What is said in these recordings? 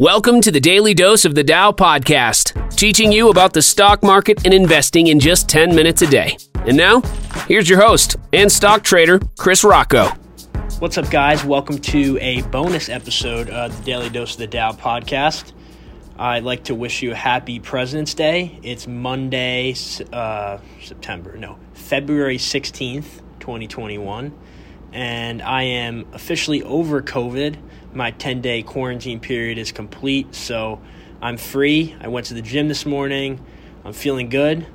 Welcome to the Daily Dose of the Dow podcast, teaching you about the stock market and investing in just 10 minutes a day. And now, here's your host and stock trader, Chris Rocco. What's up, guys? Welcome to a bonus episode of the Daily Dose of the Dow podcast. I'd like to wish you a happy President's Day. It's Monday, uh, September, no, February 16th, 2021. And I am officially over COVID my 10 day quarantine period is complete, so I'm free. I went to the gym this morning. I'm feeling good,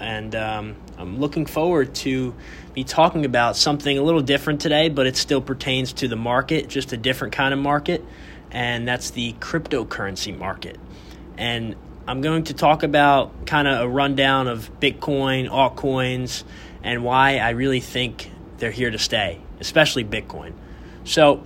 and um, I'm looking forward to be talking about something a little different today, but it still pertains to the market, just a different kind of market, and that's the cryptocurrency market. And I'm going to talk about kind of a rundown of Bitcoin, altcoins, and why I really think they're here to stay, especially Bitcoin. So,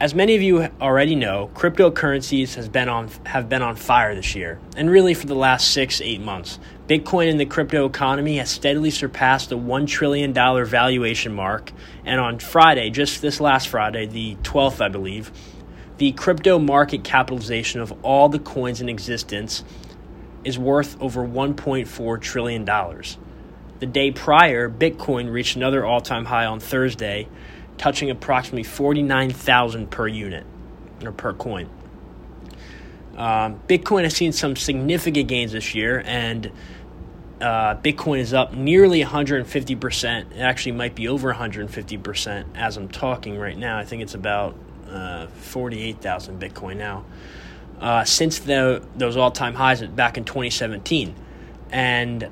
as many of you already know, cryptocurrencies has been on have been on fire this year, and really for the last six eight months. Bitcoin in the crypto economy has steadily surpassed the one trillion dollar valuation mark, and on Friday, just this last Friday, the 12th, I believe, the crypto market capitalization of all the coins in existence is worth over 1.4 trillion dollars. The day prior, Bitcoin reached another all-time high on Thursday touching approximately 49,000 per unit or per coin. Um, Bitcoin has seen some significant gains this year, and uh, Bitcoin is up nearly 150%. It actually might be over 150% as I'm talking right now. I think it's about uh, 48,000 Bitcoin now. Uh, since the, those all time highs back in 2017. And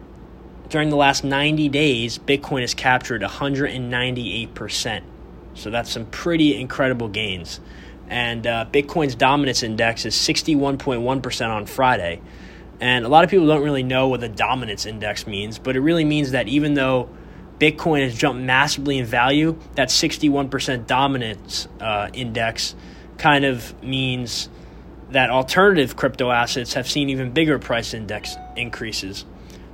during the last 90 days, Bitcoin has captured 198%. So that's some pretty incredible gains. And uh, Bitcoin's dominance index is 61.1% on Friday. And a lot of people don't really know what the dominance index means, but it really means that even though Bitcoin has jumped massively in value, that 61% dominance uh, index kind of means that alternative crypto assets have seen even bigger price index increases.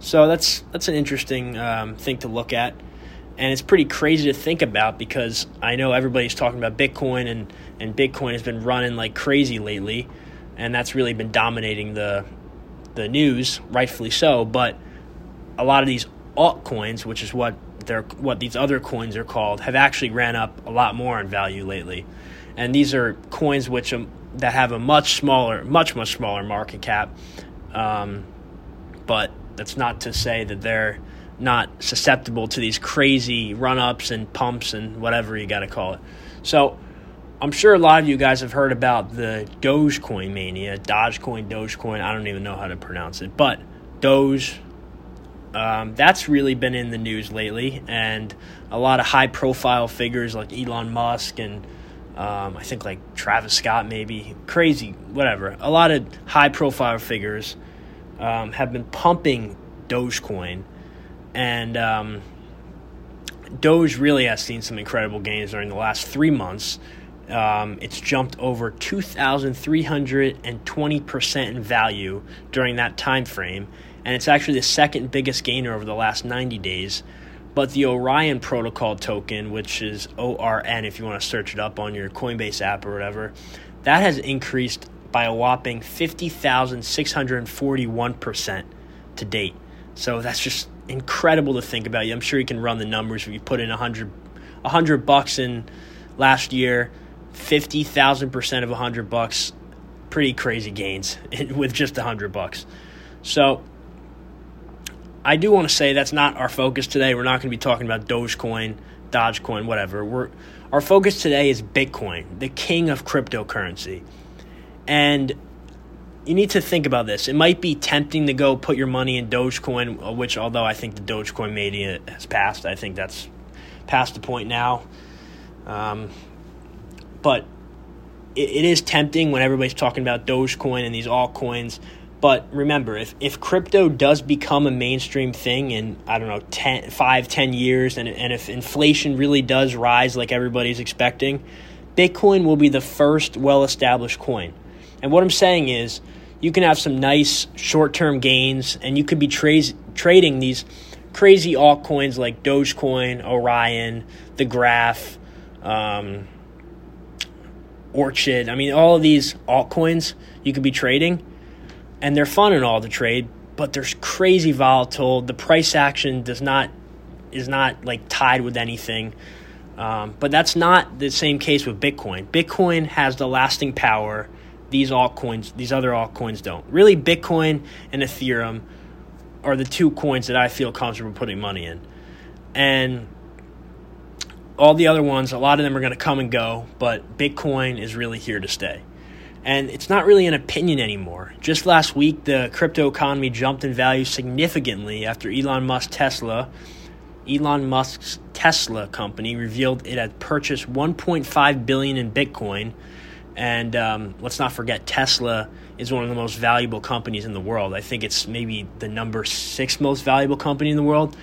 So that's that's an interesting um, thing to look at and it's pretty crazy to think about because I know everybody's talking about Bitcoin and and Bitcoin has been running like crazy lately, and that's really been dominating the the news, rightfully so. But a lot of these altcoins, which is what they're what these other coins are called, have actually ran up a lot more in value lately, and these are coins which um, that have a much smaller, much much smaller market cap. Um, that's not to say that they're not susceptible to these crazy run ups and pumps and whatever you got to call it. So I'm sure a lot of you guys have heard about the Dogecoin mania, Dogecoin, Dogecoin. I don't even know how to pronounce it, but Doge. Um, that's really been in the news lately, and a lot of high profile figures like Elon Musk and um, I think like Travis Scott, maybe crazy, whatever. A lot of high profile figures um, have been pumping Dogecoin and um, Doge really has seen some incredible gains during the last three months. Um, it's jumped over 2,320% in value during that time frame, and it's actually the second biggest gainer over the last 90 days. But the Orion Protocol token, which is ORN if you want to search it up on your Coinbase app or whatever, that has increased by a whopping 50,641% to date. So that's just incredible to think about. I'm sure you can run the numbers if you put in a hundred, a hundred bucks in last year, fifty thousand percent of a hundred bucks, pretty crazy gains with just a hundred bucks. So I do want to say that's not our focus today. We're not going to be talking about Dogecoin, Dogecoin, whatever. We're our focus today is Bitcoin, the king of cryptocurrency. And you need to think about this. It might be tempting to go put your money in Dogecoin, uh, which, although I think the Dogecoin mania has passed, I think that's past the point now. Um, but it, it is tempting when everybody's talking about Dogecoin and these altcoins. But remember, if, if crypto does become a mainstream thing in, I don't know, 10, 5, 10 years, and, and if inflation really does rise like everybody's expecting, Bitcoin will be the first well established coin. And what I'm saying is, you can have some nice short term gains, and you could be tra- trading these crazy altcoins like Dogecoin, Orion, the Graph, um, Orchid. I mean, all of these altcoins you could be trading, and they're fun and all to trade, but they're crazy volatile. The price action does not is not like tied with anything. Um, but that's not the same case with Bitcoin. Bitcoin has the lasting power. These altcoins, these other altcoins don't. Really, Bitcoin and Ethereum are the two coins that I feel comfortable putting money in. And all the other ones, a lot of them are going to come and go, but Bitcoin is really here to stay. And it's not really an opinion anymore. Just last week, the crypto economy jumped in value significantly after Elon Musk Tesla, Elon Musk's Tesla company, revealed it had purchased 1.5 billion in Bitcoin. And um, let's not forget, Tesla is one of the most valuable companies in the world. I think it's maybe the number six most valuable company in the world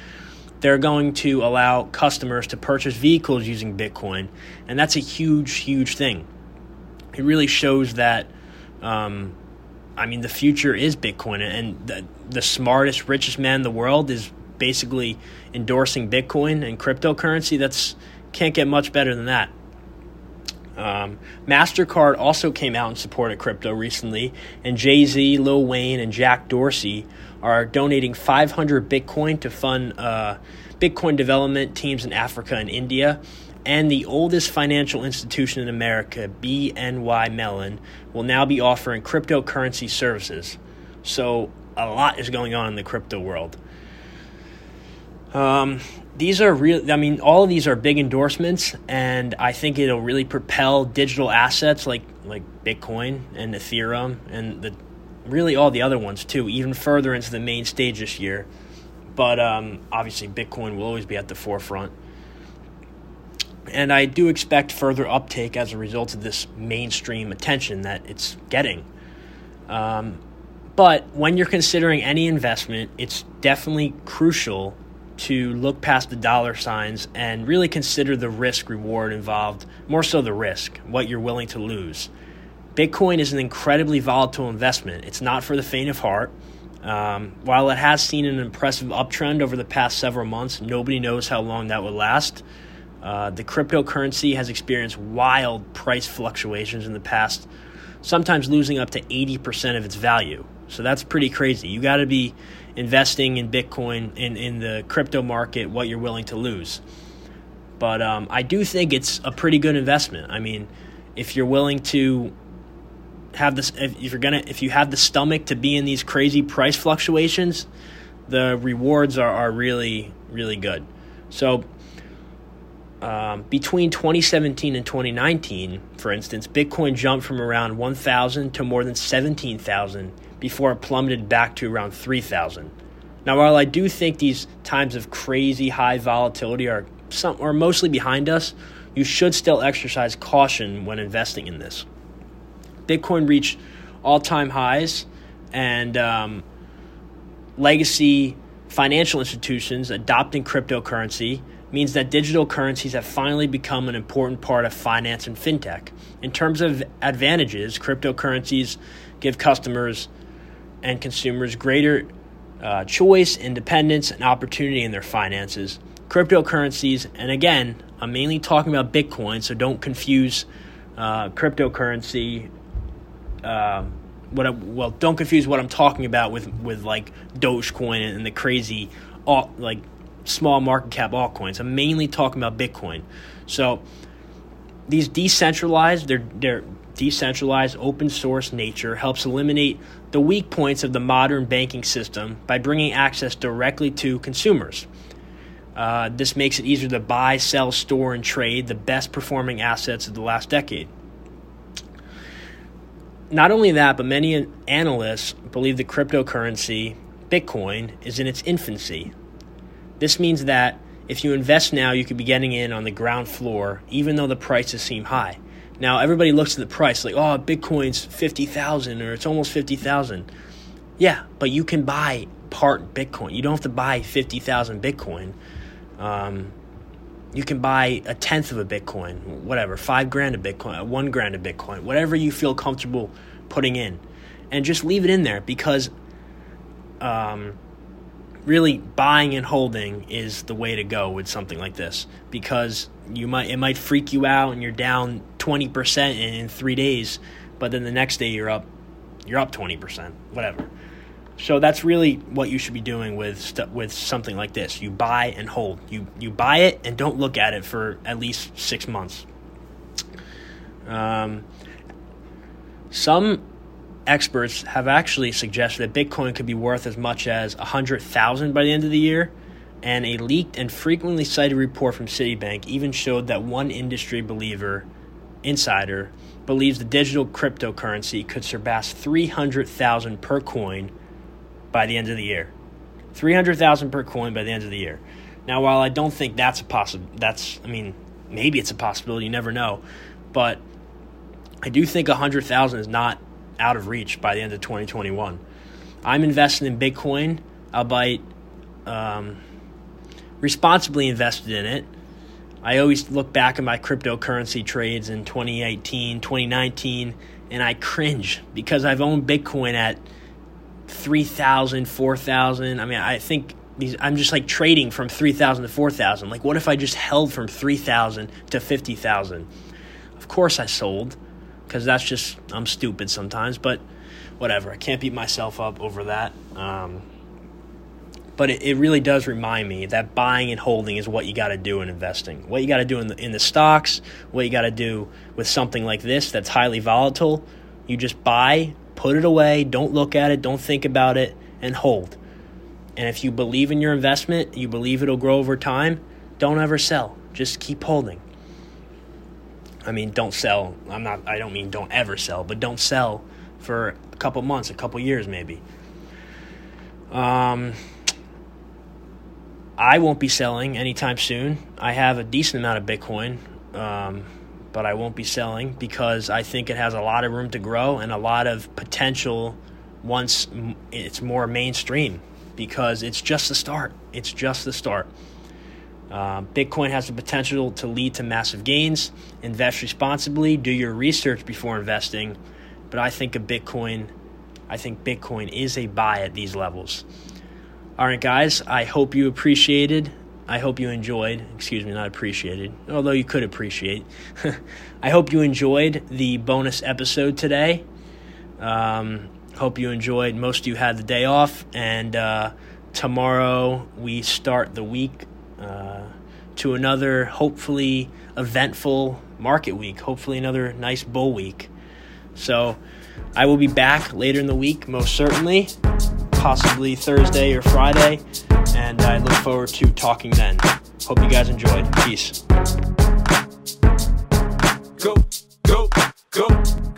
they're going to allow customers to purchase vehicles using Bitcoin. And that's a huge, huge thing. It really shows that, um, I mean, the future is Bitcoin. And the, the smartest, richest man in the world is basically endorsing Bitcoin and cryptocurrency. That's can't get much better than that. Um, MasterCard also came out in support of crypto recently, and Jay Z, Lil Wayne, and Jack Dorsey are donating 500 Bitcoin to fund uh, Bitcoin development teams in Africa and India. And the oldest financial institution in America, BNY Mellon, will now be offering cryptocurrency services. So a lot is going on in the crypto world. Um, these are real. I mean, all of these are big endorsements, and I think it'll really propel digital assets like like Bitcoin and Ethereum and the really all the other ones too, even further into the main stage this year. But um, obviously, Bitcoin will always be at the forefront. And I do expect further uptake as a result of this mainstream attention that it's getting. Um, but when you're considering any investment, it's definitely crucial to look past the dollar signs and really consider the risk reward involved, more so the risk, what you're willing to lose. Bitcoin is an incredibly volatile investment. It's not for the faint of heart. Um, while it has seen an impressive uptrend over the past several months, nobody knows how long that will last. Uh, the cryptocurrency has experienced wild price fluctuations in the past, sometimes losing up to 80% of its value. So that's pretty crazy. You got to be investing in Bitcoin, in, in the crypto market, what you're willing to lose. But um, I do think it's a pretty good investment. I mean, if you're willing to have this if you're gonna if you have the stomach to be in these crazy price fluctuations the rewards are, are really really good so um, between 2017 and 2019 for instance bitcoin jumped from around 1000 to more than 17000 before it plummeted back to around 3000 now while i do think these times of crazy high volatility are some are mostly behind us you should still exercise caution when investing in this Bitcoin reached all time highs, and um, legacy financial institutions adopting cryptocurrency means that digital currencies have finally become an important part of finance and fintech. In terms of advantages, cryptocurrencies give customers and consumers greater uh, choice, independence, and opportunity in their finances. Cryptocurrencies, and again, I'm mainly talking about Bitcoin, so don't confuse uh, cryptocurrency um, what I, well, don't confuse what I'm talking about with with like Dogecoin and the crazy alt, like small market cap altcoins. I'm mainly talking about Bitcoin. So these decentralized, their their decentralized open source nature helps eliminate the weak points of the modern banking system by bringing access directly to consumers. Uh, this makes it easier to buy, sell, store, and trade the best performing assets of the last decade not only that, but many analysts believe the cryptocurrency, Bitcoin, is in its infancy. This means that if you invest now, you could be getting in on the ground floor, even though the prices seem high. Now, everybody looks at the price like, oh, Bitcoin's 50,000 or it's almost 50,000. Yeah, but you can buy part Bitcoin. You don't have to buy 50,000 Bitcoin. Um, you can buy a tenth of a Bitcoin, whatever, five grand of Bitcoin, one grand of Bitcoin, whatever you feel comfortable putting in, and just leave it in there because, um, really buying and holding is the way to go with something like this because you might it might freak you out and you're down 20% in, three days, but then the next day you're up, you're up 20%, whatever. So that's really what you should be doing with st- with something like this. You buy and hold. You you buy it and don't look at it for at least six months. Um, some experts have actually suggested that Bitcoin could be worth as much as a hundred thousand by the end of the year. And a leaked and frequently cited report from Citibank even showed that one industry believer, insider, believes the digital cryptocurrency could surpass 300,000 per coin by the end of the year. 300,000 per coin by the end of the year. Now, while I don't think that's a possible, that's, I mean, maybe it's a possibility, you never know. But I do think 100,000 is not out of reach by the end of 2021. I'm invested in Bitcoin, albeit um, responsibly invested in it. I always look back at my cryptocurrency trades in 2018, 2019, and I cringe because I've owned Bitcoin at 3,000, 4,000. I mean, I think these I'm just like trading from 3,000 to 4,000. Like what if I just held from 3,000 to 50,000? Of course I sold cuz that's just I'm stupid sometimes, but whatever. I can't beat myself up over that. Um, but it, it really does remind me that buying and holding is what you got to do in investing. What you got to do in the in the stocks, what you got to do with something like this that's highly volatile. You just buy, put it away, don't look at it, don't think about it, and hold. And if you believe in your investment, you believe it'll grow over time, don't ever sell. Just keep holding. I mean, don't sell. I'm not I don't mean don't ever sell, but don't sell for a couple months, a couple years maybe. Um I won't be selling anytime soon. I have a decent amount of Bitcoin. Um, but I won't be selling because I think it has a lot of room to grow and a lot of potential once it's more mainstream because it's just the start. It's just the start. Uh, Bitcoin has the potential to lead to massive gains. Invest responsibly. Do your research before investing. But I think a Bitcoin, I think Bitcoin is a buy at these levels. All right, guys. I hope you appreciated I hope you enjoyed, excuse me, not appreciated, although you could appreciate. I hope you enjoyed the bonus episode today. Um, hope you enjoyed. Most of you had the day off, and uh, tomorrow we start the week uh, to another, hopefully, eventful market week. Hopefully, another nice bull week. So, I will be back later in the week, most certainly, possibly Thursday or Friday and I look forward to talking then. Hope you guys enjoyed. Peace. Go, go, go.